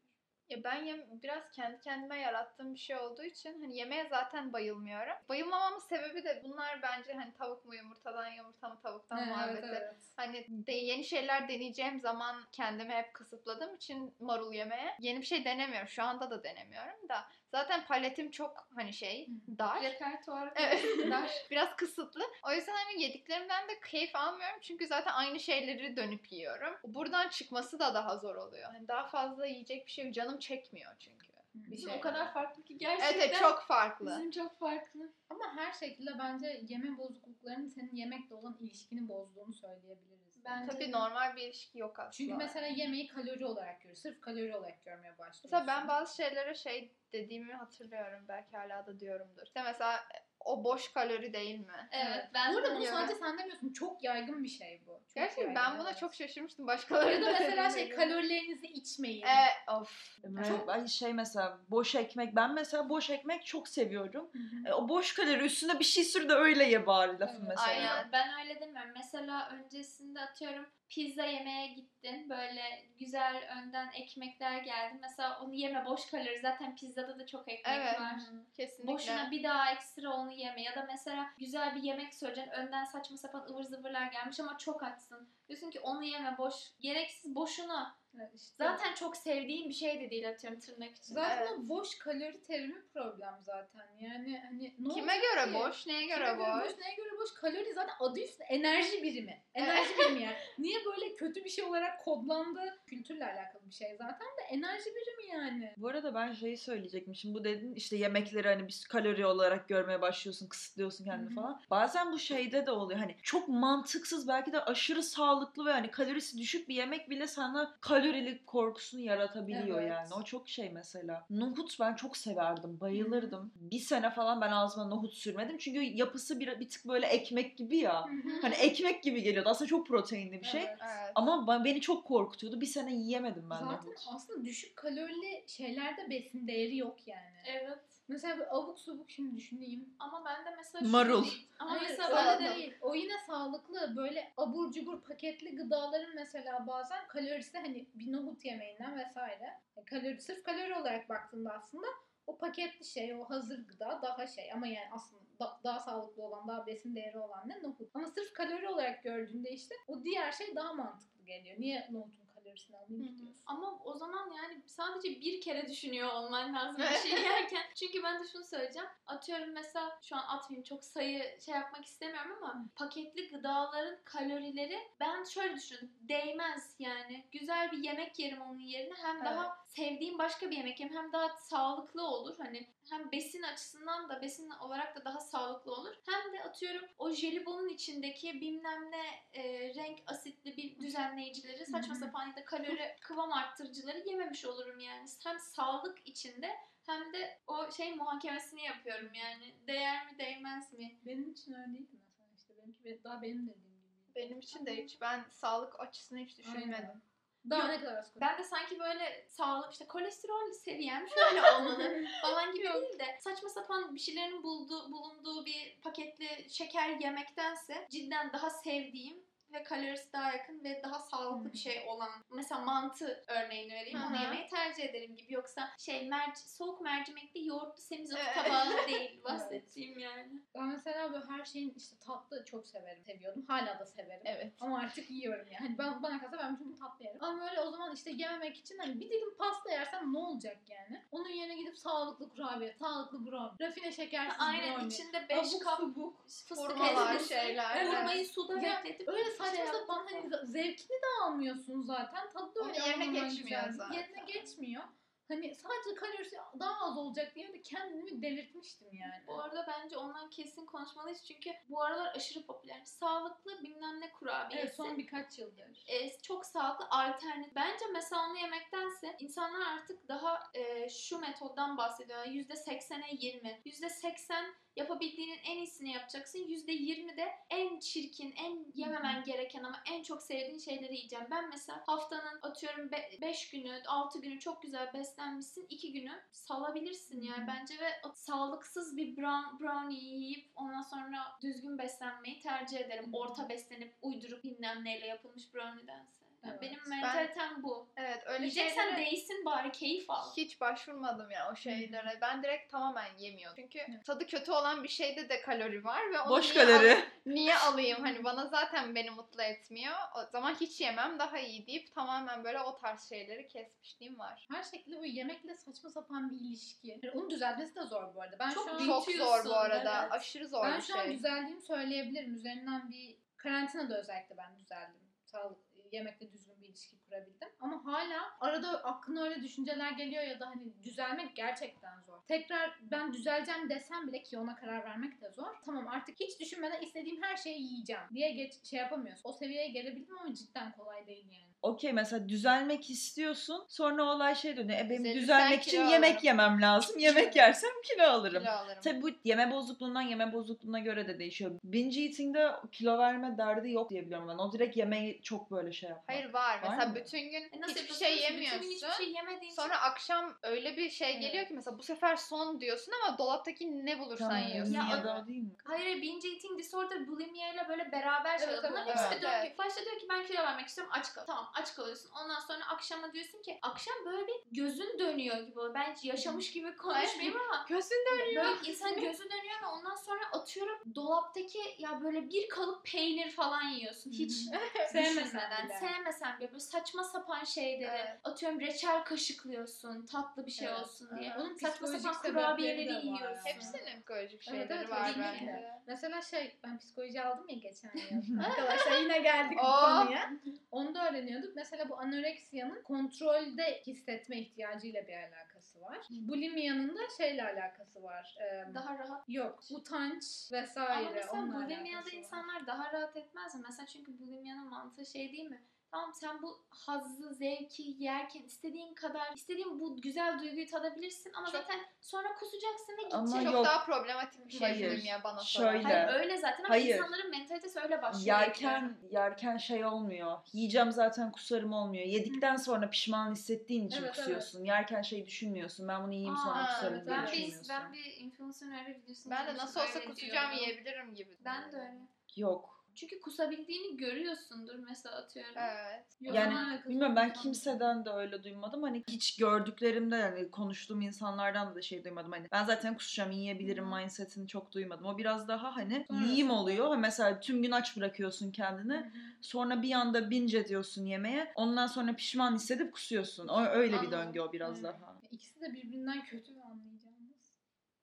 S2: Ya ben yem- biraz kendi kendime yarattığım bir şey olduğu için hani yemeğe zaten bayılmıyorum. Bayılmamamın sebebi de bunlar bence hani tavuk mu yumurtadan yumurta mı tavuktan
S3: Evet,
S2: muhabbeti.
S3: evet.
S2: Hani de, yeni şeyler deneyeceğim zaman kendimi hep kısıtladığım için marul yemeye yeni bir şey denemiyorum. Şu anda da denemiyorum da. Zaten paletim çok hani şey dar.
S1: Repertuar
S2: Evet.
S1: dar.
S2: Biraz kısıtlı. O yüzden hani yediklerimden de keyif almıyorum. Çünkü zaten aynı şeyleri dönüp yiyorum. Buradan çıkması da daha zor oluyor. Hani daha fazla yiyecek bir şey canım çekmiyor çünkü. Bir
S1: Bizim
S2: şey.
S1: o kadar farklı ki gerçekten.
S2: Evet, evet çok farklı.
S1: Bizim çok farklı.
S3: Ama her şekilde bence yeme bozukluklarının senin yemekle olan ilişkini bozduğunu söyleyebiliriz.
S1: Bence
S2: Tabii normal bir ilişki yok aslında.
S3: Çünkü mesela yemeği kalori olarak görüyoruz. Sırf kalori olarak görmeye başlıyorsun.
S2: Mesela ben bazı şeylere şey dediğimi hatırlıyorum. Belki hala da diyorumdur. İşte mesela o boş kalori değil mi?
S1: Evet, ben
S3: Bu arada bunu sadece sen demiyorsun. Çok yaygın bir şey bu. Çok
S2: Gerçekten ben buna
S3: evet.
S2: çok şaşırmıştım. Başkaları
S3: Ya da mesela şey kalorilerinizi içmeyin.
S2: E, of.
S3: Çok-
S4: ben şey mesela boş ekmek ben mesela boş ekmek çok seviyorum. E, o boş kalori üstüne bir şey sür de öyle ye bari lafı
S3: Evet,
S4: mesela.
S2: aynen.
S1: Ben öyle demiyorum. Mesela öncesinde atıyorum pizza yemeye gittin. Böyle güzel önden ekmekler geldi. Mesela onu yeme boş kalori. Zaten pizzada da çok ekmek
S2: Evet.
S1: var.
S2: Kesinlikle.
S1: Boşuna bir daha ekstra onu yeme ya da mesela güzel bir yemek söyleyeceksin önden saçma sapan ıvır zıvırlar gelmiş ama çok açsın. Diyorsun ki onu yeme boş gereksiz boşuna.
S3: Evet, işte.
S1: Zaten çok sevdiğim bir şey de değil atıyorum tırnak için.
S3: Zaten
S2: Evet.
S3: o boş kalori terimi problem zaten. Yani hani ne
S2: Kime göre
S3: ki?
S2: boş, neye
S3: Kime
S2: göre boş?
S3: Neye göre boş? Kalori zaten adı üstünde enerji birimi. Enerji birimi yani. Niye böyle kötü bir şey olarak kodlandı? Kültürle alakalı bir şey zaten de enerji birimi yani.
S4: Bu arada ben şeyi söyleyecektim. Şimdi bu dedin işte yemekleri hani bir kalori olarak görmeye başlıyorsun, kısıtlıyorsun kendini falan. Bazen bu şeyde de oluyor. Hani çok mantıksız belki de aşırı sağlıklı ve hani kalorisi düşük bir yemek bile sana kalorilik korkusunu yaratabiliyor
S3: Evet.
S4: yani. O çok şey mesela. Nohut ben çok severdim, bayılırdım. Bir sene falan ben ağzıma nohut sürmedim. Çünkü yapısı bir, bir tık böyle ekmek gibi ya. Hani ekmek gibi geliyordu. Aslında çok proteinli bir şey.
S3: Evet.
S2: Evet.
S4: Ama ben- beni çok korkutuyordu. Bir sene yiyemedim ben
S3: Zaten
S4: nohut.
S3: aslında düşük kalorili şeylerde besin değeri yok yani.
S1: Evet.
S3: Mesela bir abuk subuk şimdi düşüneyim.
S1: Ama ben de mesela şu
S4: Marul.
S1: değil. Ama
S3: Hayır,
S1: mesela
S3: öyle
S1: ben de
S3: de değil. O yine sağlıklı. Böyle abur cubur paketli gıdaların mesela bazen kalorisi hani bir nohut yemeğinden vesaire. E, Kalori, sırf kalori olarak baktığında aslında o paketli şey, o hazır gıda daha şey. Ama yani aslında da- daha sağlıklı olan, daha besin değeri olan ne nohut. Ama sırf kalori olarak gördüğünde işte o diğer şey daha mantıklı geliyor. Niye nohutun kalorisini alayım ki diyorsun.
S1: Ama o zaman yani sadece bir kere düşünüyor olman lazım bir şey yerken. Çünkü ben de şunu söyleyeceğim. Atıyorum mesela şu an atmayayım çok sayı şey yapmak istemiyorum ama paketli gıdaların kalorileri ben şöyle düşünüyorum. Değmez yani. Güzel bir yemek yerim onun yerine. Hem daha sevdiğim başka bir yemek yerim. Hem daha sağlıklı olur. Hani hem besin açısından da besin olarak da daha sağlıklı olur. Hem de atıyorum o jelibonun içindeki bilmem ne e, renk asitli bir düzenleyicileri saçma sapan ya da kalori kıvam arttırıcıları yememiş olurum yani. Hem sağlık içinde hem de o şey muhakemesini yapıyorum yani. Değer mi değmez mi?
S3: Benim için öyle değildi mesela işte. Benimki be- daha benim dediğim gibi.
S2: Benim için de hiç ben sağlık açısını hiç düşünmedim.
S3: Aynen. Daha
S1: Yok,
S3: ne kadar az
S1: Ben de sanki böyle sağlık işte kolesterol seviyem şöyle olmalı falan gibi değil de saçma sapan bir şeylerin bulduğu, bulunduğu bir paketli şeker yemektense cidden daha sevdiğim ve kalorisi daha yakın ve daha sağlıklı bir şey olan mesela mantı örneğini vereyim onu yemeyi tercih ederim gibi yoksa şey merci, soğuk mercimekli yoğurtlu semizotu
S2: Evet.
S1: tabağı değil bahsettiğim yani.
S3: Ben mesela böyle her şeyin işte tatlı çok severim, seviyordum. Hala da severim.
S2: Evet.
S3: Ama artık yiyorum yani. Hani ben, bana kalsa ben bütün tatlı yerim. Ama böyle o zaman işte yememek için hani bir dilim pasta yersem ne olacak yani? Onun yerine gidip sağlıklı kurabiye, sağlıklı brownie, rafine şekersiz
S1: Aynen
S3: brownie.
S1: içinde 5
S3: abuk
S1: kap fıstık ezmesi,
S2: şeyler.
S1: hurmayı suda
S3: Ya,
S1: bekletip
S3: Öyle saçma
S1: şey
S3: sapan hani zevkini de almıyorsun zaten. Tadı da
S2: Onun
S3: öyle
S2: yerine
S3: almaman
S2: geçmiyor
S3: güzel.
S2: zaten.
S3: Yerine geçmiyor. Hani sadece kalorisi daha az olacak diye de kendimi delirtmiştim yani.
S1: Bu arada bence ondan kesin konuşmalıyız çünkü bu aralar aşırı popüler. Sağlıklı bilmem ne kurabiyesi.
S3: Evet son birkaç yıldır.
S1: e, çok sağlıklı alternatif. Bence mesela onu yemektense insanlar artık daha e, şu metoddan bahsediyorlar. %80'e 20. %80 yapabildiğinin en iyisini yapacaksın. %20 de en çirkin, en yememen gereken ama en çok sevdiğin şeyleri yiyeceğim. Ben mesela haftanın atıyorum 5 günü, 6 günü çok güzel beslenmişsin. 2 günü salabilirsin yani bence ve sağlıksız bir brown, brownie yiyip ondan sonra düzgün beslenmeyi tercih ederim. Orta beslenip uydurup bilmem neyle yapılmış brownie'dense. Yani
S3: Evet.
S1: Benim
S2: Ben-
S1: mentalitem bu.
S2: Evet öyle
S1: Yiyeceksen
S2: şeylere
S1: değsin bari keyif al.
S2: hiç başvurmadım ya o şeylere. Ben direkt tamamen yemiyordum. Çünkü tadı kötü olan bir şeyde de kalori var ve onu
S4: Boş
S2: niye
S4: kalori.
S2: al- niye alayım? Hani bana zaten beni mutlu etmiyor. O zaman hiç yemem daha iyi deyip tamamen böyle o tarz şeyleri kesmişliğim var.
S3: Her şekilde böyle yemekle saçma sapan bir ilişki. Yani onu düzeltmesi de zor bu arada. Ben
S1: Çok
S3: şu an
S2: Çok zor bu arada.
S1: evet.
S2: Aşırı zor
S3: ben
S2: bir
S3: şu an
S2: şey.
S3: düzeldiğimi söyleyebilirim. Üzerinden bir karantinada özellikle ben düzeldim. Sağlık yemekle düzgün bir ilişki kurabildim. Ama hala arada aklına öyle düşünceler geliyor ya da hani düzelmek gerçekten zor. Tekrar ben düzeleceğim desem bile ki ona karar vermek de zor. Tamam artık hiç düşünmeden istediğim her şeyi yiyeceğim diye geç, şey yapamıyorsun. O seviyeye gelebildim ama cidden kolay değil yani.
S4: Okey mesela düzelmek istiyorsun. Sonra olay şey dönüyor. E benim
S2: Düzelirsen
S4: düzelmek için yemek
S2: alırım.
S4: yemem lazım. Yemek yersem kilo alırım.
S2: Kilo alırım.
S4: Tabii bu yeme bozukluğundan yeme bozukluğuna göre de değişiyor. Binge eating'de kilo verme derdi yok diye biliyorum ben. O direkt yemeği çok böyle şey yapmak.
S2: Hayır var.
S4: Var
S2: Mesela
S4: mı?
S2: bütün gün
S1: E nasıl
S2: hiçbir şey
S1: Bütün gün
S2: yemiyorsun.
S1: hiçbir şey yemediğin için
S2: Sonra akşam öyle bir şey geliyor
S3: Evet.
S2: ki mesela bu sefer son diyorsun ama dolaptaki ne bulursan
S4: Tamam,
S2: yiyorsun.
S1: Ya
S4: ya da değil mi?
S1: Hayır binge eating disorder bulimia ile böyle beraber şey
S3: Evet.
S1: Bunların
S3: evet,
S1: hepsi
S2: evet,
S1: diyor ki başta diyor ki ben kilo vermek vermek istiyorum aç kal. Tamam aç kalıyorsun. Ondan sonra akşama diyorsun ki akşam böyle bir gözün dönüyor gibi oluyor. Ben hiç yaşamış gibi konuşmayayım ama
S2: Gözün dönüyor.
S1: böyle insan gözü dönüyor ve ondan sonra atıyorum dolaptaki ya böyle bir kalıp peynir falan yiyorsun. Hiç
S3: Sevmesen bile.
S1: sevmesen bile böyle saçma sapan şeyleri
S2: Evet.
S1: atıyorum reçel kaşıklıyorsun tatlı bir şey
S3: Evet.
S1: olsun diye.
S3: Onun
S1: Saçma sapan kurabiyeleri
S3: var.
S1: yiyorsun.
S2: Hepsinin psikolojik
S3: Evet,
S2: şeyleri
S3: evet,
S2: var
S3: tabii ki.
S2: bence.
S3: Mesela şey ben psikoloji aldım ya geçen yıl. Arkadaşlar yine geldik bu
S2: Oh.
S3: konuya. Onu da öğreniyorduk. Mesela bu anoreksiyanın kontrolde hissetme ihtiyacıyla bir alakası var. Bulimiyanın da şeyle alakası var. Ee,
S1: Daha rahat.
S3: Yok. Utanç
S1: Ama
S3: vesaire.
S1: mesela
S3: onunla
S1: bulimiyada insanlar daha rahat etmez mi? Mesela çünkü bulimiyanın mantığı şey değil mi? Tamam sen bu hazzı, zevki yerken istediğin kadar, istediğin bu güzel duyguyu tadabilirsin ama
S2: Çok-
S1: zaten sonra kusacaksın ve
S4: Ama
S1: gideceksin.
S2: Çok
S4: Yok.
S2: daha problematik bir şey
S4: Hayır.
S2: ya bana
S4: Şöyle.
S2: sorarsan.
S1: Hayır öyle zaten ama
S4: Hayır.
S1: insanların mentalitesi öyle başlıyor.
S4: Yerken yerken şey olmuyor. Yiyeceğim zaten kusarım olmuyor. Yedikten sonra pişman hissettiğin için
S3: Evet,
S4: kusuyorsun. Yerken şey düşünmüyorsun. Ben bunu yiyeyim sonra
S1: Aa,
S4: kusarım
S3: evet,
S4: diye
S1: ben bir,
S4: düşünmüyorsun.
S1: ben bir influencer'ın öyle videosunu
S2: Ben de nasıl olsa kusacağım
S1: diyordu.
S2: yiyebilirim gibi.
S1: Ben de öyle.
S4: Yok.
S1: Çünkü kusabildiğini görüyorsundur mesela atıyorum.
S2: Evet.
S3: Yok,
S4: Yani Bilmiyorum ben kimseden de öyle duymadım. Hani hiç gördüklerimde yani konuştuğum insanlardan da şey duymadım. Hani ben zaten kusacağım yiyebilirim
S3: Hı.
S4: mindsetini çok duymadım. O biraz daha hani
S3: Sonrasında.
S4: yiyeyim oluyor. Ha Mesela tüm gün aç bırakıyorsun kendini.
S3: hı.
S4: Sonra bir anda binge ediyorsun yemeğe. Ondan sonra pişman hissedip kusuyorsun. O öyle bir
S1: Anladım.
S4: döngü o biraz
S3: Evet.
S4: daha.
S3: İkisi de birbirinden kötü anlayacağımız.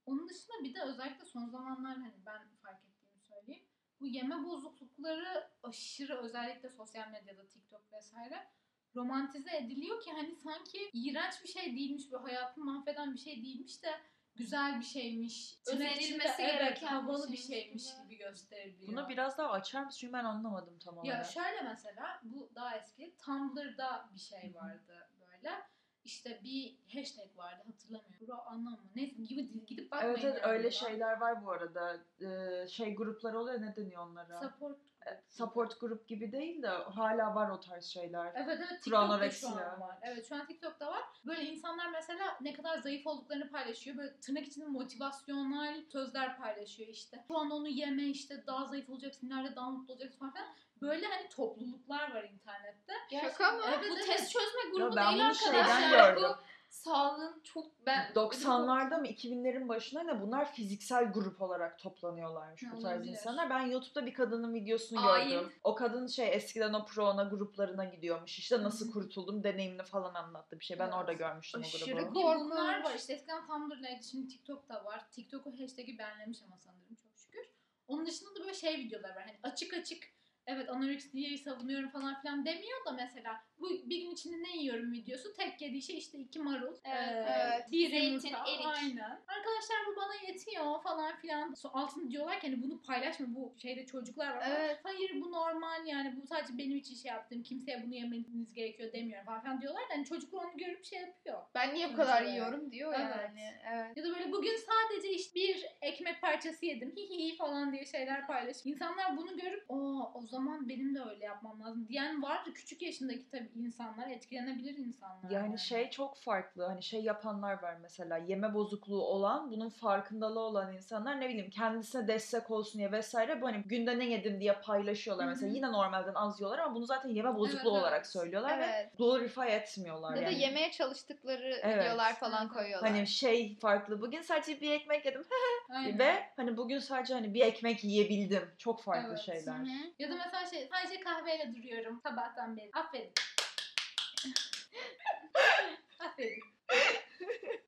S3: Onun dışında bir de özellikle son zamanlar hani ben fark söyleyeyim. Bu yeme bozuklukları aşırı özellikle sosyal medyada TikTok vesaire romantize ediliyor ki hani sanki iğrenç bir şey değilmiş, bu hayatını mahveden bir şey değilmiş de güzel bir şeymiş.
S1: Özenilmesi
S3: evet,
S1: gereken
S3: havalı bir
S1: şeymiş
S3: şeymiş
S1: gibi.
S3: gibi gösteriliyor.
S4: Bunu biraz daha açar mısın? Çünkü ben anlamadım tam
S3: Ya şöyle mesela bu daha eski Tumblr'da bir şey vardı. İşte bir hashtag vardı hatırlamıyorum. Bura anlamı. Neyse gibi gidip bakmayın.
S4: Evet evet
S3: yani
S4: öyle
S3: buna.
S4: şeyler var bu arada. Ee, şey gruplar oluyor ne deniyor onlara?
S3: Support.
S4: Support grup gibi değil de hala var o tarz şeyler.
S3: Evet evet TikTok'ta şu an var. Evet şu an TikTok'ta var. Böyle insanlar mesela ne kadar zayıf olduklarını paylaşıyor. Böyle tırnak içinde motivasyonel sözler paylaşıyor işte. Şu an onu yeme işte daha zayıf olacaksın, ileride daha mutlu olacaksın falan filan. Böyle hani topluluklar var internette.
S2: Şaka mı?
S3: Evet,
S1: bu
S3: evet.
S1: test çözme grubu
S4: ben
S1: değil arkadaşlar.
S4: şeyden
S1: Bu
S4: gördüm.
S1: sağlığın çok ben
S4: 90'larda mı 2000'lerin başında ne bunlar fiziksel grup olarak toplanıyorlarmış
S3: Ha,
S4: bu tarz
S3: olabilir.
S4: insanlar. Ben YouTube'da bir kadının videosunu
S1: Hain.
S4: gördüm. O kadın şey eskiden o Pro'na gruplarına gidiyormuş. İşte nasıl kurtuldum deneyimini falan anlattı bir şey. Ben
S3: Evet.
S4: orada görmüştüm
S2: Aşırı
S4: o grubu.
S2: Korkunç.
S3: Bunlar var işte eskiden Tumblr'daydı şimdi TikTok'ta var. TikTok'u hashtag'i benlemiş ama sanırım çok şükür. Onun dışında da böyle şey videolar var. Hani açık açık evet anoreksiyi savunuyorum falan filan demiyor da mesela bu bir gün içinde ne yiyorum videosu tek yediği şey işte iki marul,
S1: Evet,
S2: evet.
S3: bir
S1: Zeytin,
S3: yumurta,
S1: erik.
S3: aynen. Arkadaşlar bu bana yetiyor falan filan. So- Altında diyorlar ki hani bunu paylaşma bu şeyde çocuklar var.
S2: Evet.
S3: Hayır bu normal yani bu sadece benim için şey yaptım kimseye bunu yemeniz gerekiyor demiyorum falan filan diyorlar da hani çocuklar onu görüp şey yapıyor.
S2: Ben niye bu kadar yiyorum diyor
S3: Evet.
S2: yani. Evet.
S3: Ya da böyle bugün sadece işte bir ekmek parçası yedim hi hi falan diye şeyler paylaşıyor. İnsanlar bunu görüp o o zaman benim de öyle yapmam lazım diyen var. Küçük yaşındaki tabii insanlar etkilenebilir insanlar.
S4: Yani şey çok farklı. Hani şey yapanlar var mesela. Yeme bozukluğu olan, bunun farkındalığı olan insanlar ne bileyim kendisine destek olsun diye vesaire bu hani günde ne yedim diye paylaşıyorlar. Mesela yine normalden az yiyorlar ama bunu zaten yeme bozukluğu
S3: Evet,
S4: olarak
S3: evet.
S4: söylüyorlar ve
S2: Evet.
S4: glorify etmiyorlar
S2: Ya da
S4: yani.
S2: yemeye çalıştıkları
S4: Evet.
S2: videolar falan koyuyorlar.
S4: Hani şey farklı. Bugün sadece bir ekmek yedim ve hani bugün sadece hani bir ekmek yiyebildim. Çok farklı
S3: Evet.
S4: şeyler.
S2: Hı hı.
S3: Ya da mesela şey sadece kahveyle duruyorum sabahtan beri. Aferin. Aferin.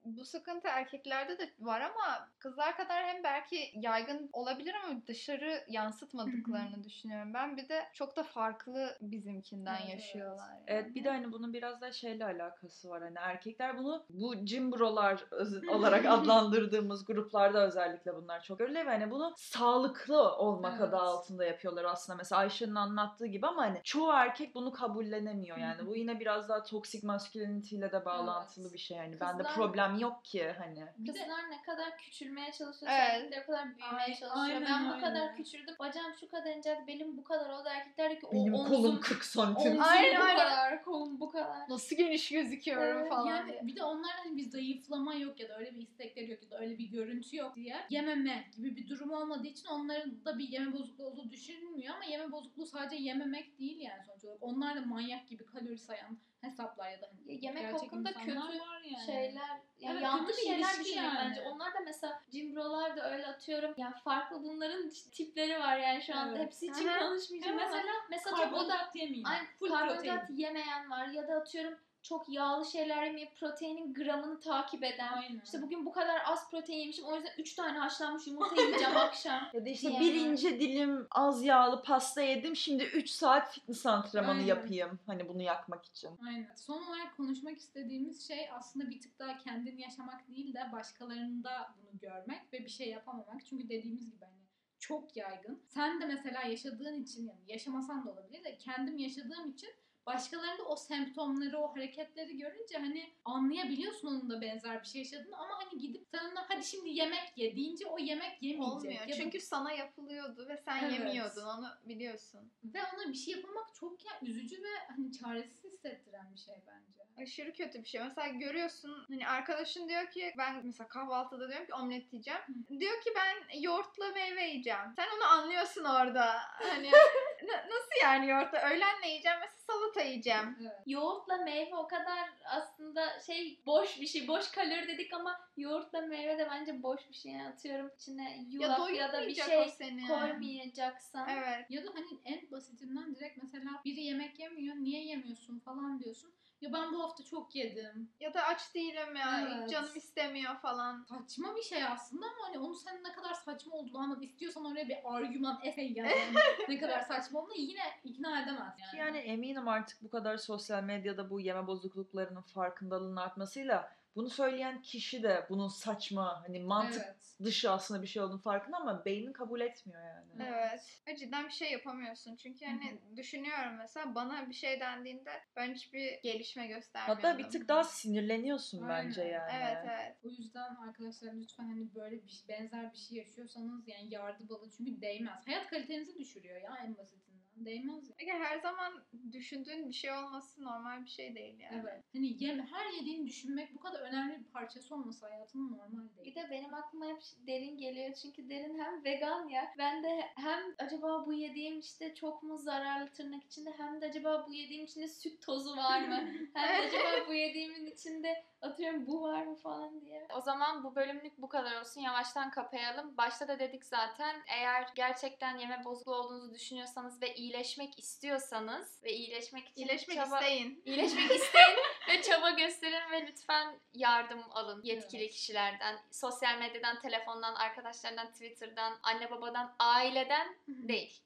S2: Bu sıkıntı erkeklerde de var ama kızlar kadar hem belki yaygın olabilir ama dışarı yansıtmadıklarını düşünüyorum. Ben bir de çok da farklı bizimkinden
S3: Evet,
S2: yaşıyorlar. yani.
S4: Evet bir de hani bunun biraz da şeyle alakası var. Hani erkekler bunu bu gym brolar öz- olarak adlandırdığımız gruplarda özellikle bunlar çok öyle ve hani bunu sağlıklı olmak
S3: Evet.
S4: adı altında yapıyorlar aslında. Mesela Ayşe'nin anlattığı gibi ama hani çoğu erkek bunu kabullenemiyor yani. Bu yine biraz daha toksik masküleniteyle de bağlantılı
S3: Evet.
S4: bir şey yani. Ben de
S1: Kızlar-
S4: problem yok ki hani.
S1: Kızlar ne kadar küçülmeye çalışıyor,
S2: Evet.
S1: erkekler o kadar büyümeye
S3: Ay-
S1: çalışıyor.
S3: aynen
S1: ben bu kadar küçüldüm, bacağım şu kadar inceldi, belim bu kadar oldu. Erkekler diyor ki o
S4: Benim
S1: omzum,
S4: kolum 40 santim.
S1: omzum
S2: Aynen,
S1: bu
S2: aynen.
S1: kadar, kolum bu kadar.
S2: Nasıl geniş gözüküyorum
S1: Evet,
S2: falan
S3: Yani
S2: diye.
S3: bir de onlarda hani bir zayıflama yok ya da öyle bir istekleri yok ya da öyle bir görüntü yok diye yememe gibi bir durum olmadığı için onların da bir yeme bozukluğu olduğu düşünülmüyor ama yeme bozukluğu sadece yememek değil yani sonuç olarak. Onlar da manyak gibi kalori sayan hesaplar ya da hani
S1: Ya yemek hakkında kötü
S3: var yani.
S1: şeyler yani
S3: Evet,
S1: yanlış şeyler düşünmek
S3: yani.
S1: bence. Onlar da mesela cimbrolar da öyle atıyorum. Yani farklı bunların tipleri var yani şu anda.
S3: Evet.
S1: Hepsi için konuşmayacağım.
S3: Evet.
S1: Mesela mesela
S3: Karbonhidrat yemeyin.
S1: Aynen,
S3: Full
S1: karbonhidrat
S3: protein.
S1: yemeyen var ya da atıyorum çok yağlı şeyler yemeyip proteinin gramını takip eden.
S3: Aynen.
S1: İşte bugün bu kadar az protein yemişim o yüzden 3 tane haşlanmış yumurta yiyeceğim akşam.
S4: Ya da işte
S1: Yani.
S4: bir ince dilim az yağlı pasta yedim. Şimdi 3 saat fitness antrenmanı
S3: Aynen.
S4: yapayım. Hani bunu yakmak için.
S3: Aynen. Son olarak konuşmak istediğimiz şey aslında bir tık daha kendini yaşamak değil de başkalarında bunu görmek ve bir şey yapamamak. Çünkü dediğimiz gibi hani çok yaygın. Sen de mesela yaşadığın için yani yaşamasan da olabilir de kendim yaşadığım için başkalarında o semptomları, o hareketleri görünce hani anlayabiliyorsun onun da benzer bir şey yaşadığını ama hani gidip sen ona hadi şimdi yemek ye deyince o yemek yemeyecek.
S2: Olmuyor.
S3: Ya da-
S2: Çünkü sana yapılıyordu ve sen
S3: Evet.
S2: yemiyordun. Onu biliyorsun.
S3: ve ona bir şey yapamamak çok ya üzücü ve hani çaresiz hissettiren bir şey bence.
S2: Aşırı kötü bir şey. Mesela görüyorsun hani arkadaşın diyor ki ben mesela kahvaltıda diyorum ki omlet yiyeceğim. Diyor ki ben yoğurtla meyve yiyeceğim. Sen onu anlıyorsun orada. Hani nasıl yani yoğurtla? Öğlen ne yiyeceğim? Mesela salata yiyeceğim.
S3: Evet.
S1: Yoğurtla meyve o kadar aslında şey boş bir şey. Boş kalori dedik ama yoğurtla meyve de bence boş bir şey. Yani atıyorum içine
S2: Ya
S1: yulaf ya, da bir şey koymayacaksan.
S2: Evet.
S3: Ya da hani en basitinden direkt mesela biri yemek yemiyor, niye yemiyorsun falan diyorsun. Ya ben bu hafta çok yedim.
S2: Ya da aç değilim ya.
S3: Evet.
S2: Canım istemiyor falan.
S3: Saçma bir şey aslında ama hani onun senin ne kadar saçma olduğunu anlat. İstiyorsan oraya bir argüman, essay yani. ne kadar saçma olduğunu yine ikna edemez yani.
S4: Ki Yani eminim artık bu kadar sosyal medyada bu yeme bozukluklarının farkındalığının artmasıyla bunu söyleyen kişi de bunun saçma hani mantık
S3: Evet.
S4: Dışı aslında bir şey olduğunu farkında ama beynin kabul etmiyor yani.
S2: Evet. Ve cidden bir şey yapamıyorsun. Çünkü hani düşünüyorum mesela bana bir şey dendiğinde ben hiçbir gelişme göstermiyordum.
S4: Hatta bir tık daha sinirleniyorsun
S3: Aynen.
S4: bence yani.
S2: Evet evet.
S3: O yüzden arkadaşlar lütfen hani böyle bir benzer bir şey yaşıyorsanız yani yardım alın çünkü değmez. Hayat kalitenizi düşürüyor ya en basitinden. Değmez ya.
S2: Peki her zaman düşündüğün bir şey olması normal bir şey değil yani.
S3: Evet. Hani yem, her yediğini düşünmek bu kadar önemli bir parçası olması hayatının normal değil.
S1: Bir de benim aklıma hep derin geliyor çünkü derin hem vegan ya ben de hem acaba bu yediğim işte çok mu zararlı tırnak içinde hem de acaba bu yediğim içinde süt tozu var mı? hem de acaba bu yediğimin içinde atıyorum bu var mı falan diye. O zaman bu bölümlük bu kadar olsun. Yavaştan kapayalım. Başta da dedik zaten eğer gerçekten yeme bozukluğu olduğunuzu düşünüyorsanız ve iyileşmek istiyorsanız ve iyileşmek için
S2: İyileşmek
S1: çaba-
S2: isteyin.
S1: İyileşmek isteyin ve çaba gösterin ve lütfen yardım alın yetkili
S3: Evet.
S1: kişilerden. Sosyal medyadan, telefondan, arkadaşlardan, Twitter'dan, anne babadan, aileden değil.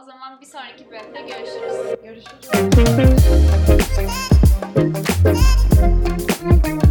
S1: o zaman bir sonraki bölümde görüşürüz.
S4: Görüşürüz. Thank you.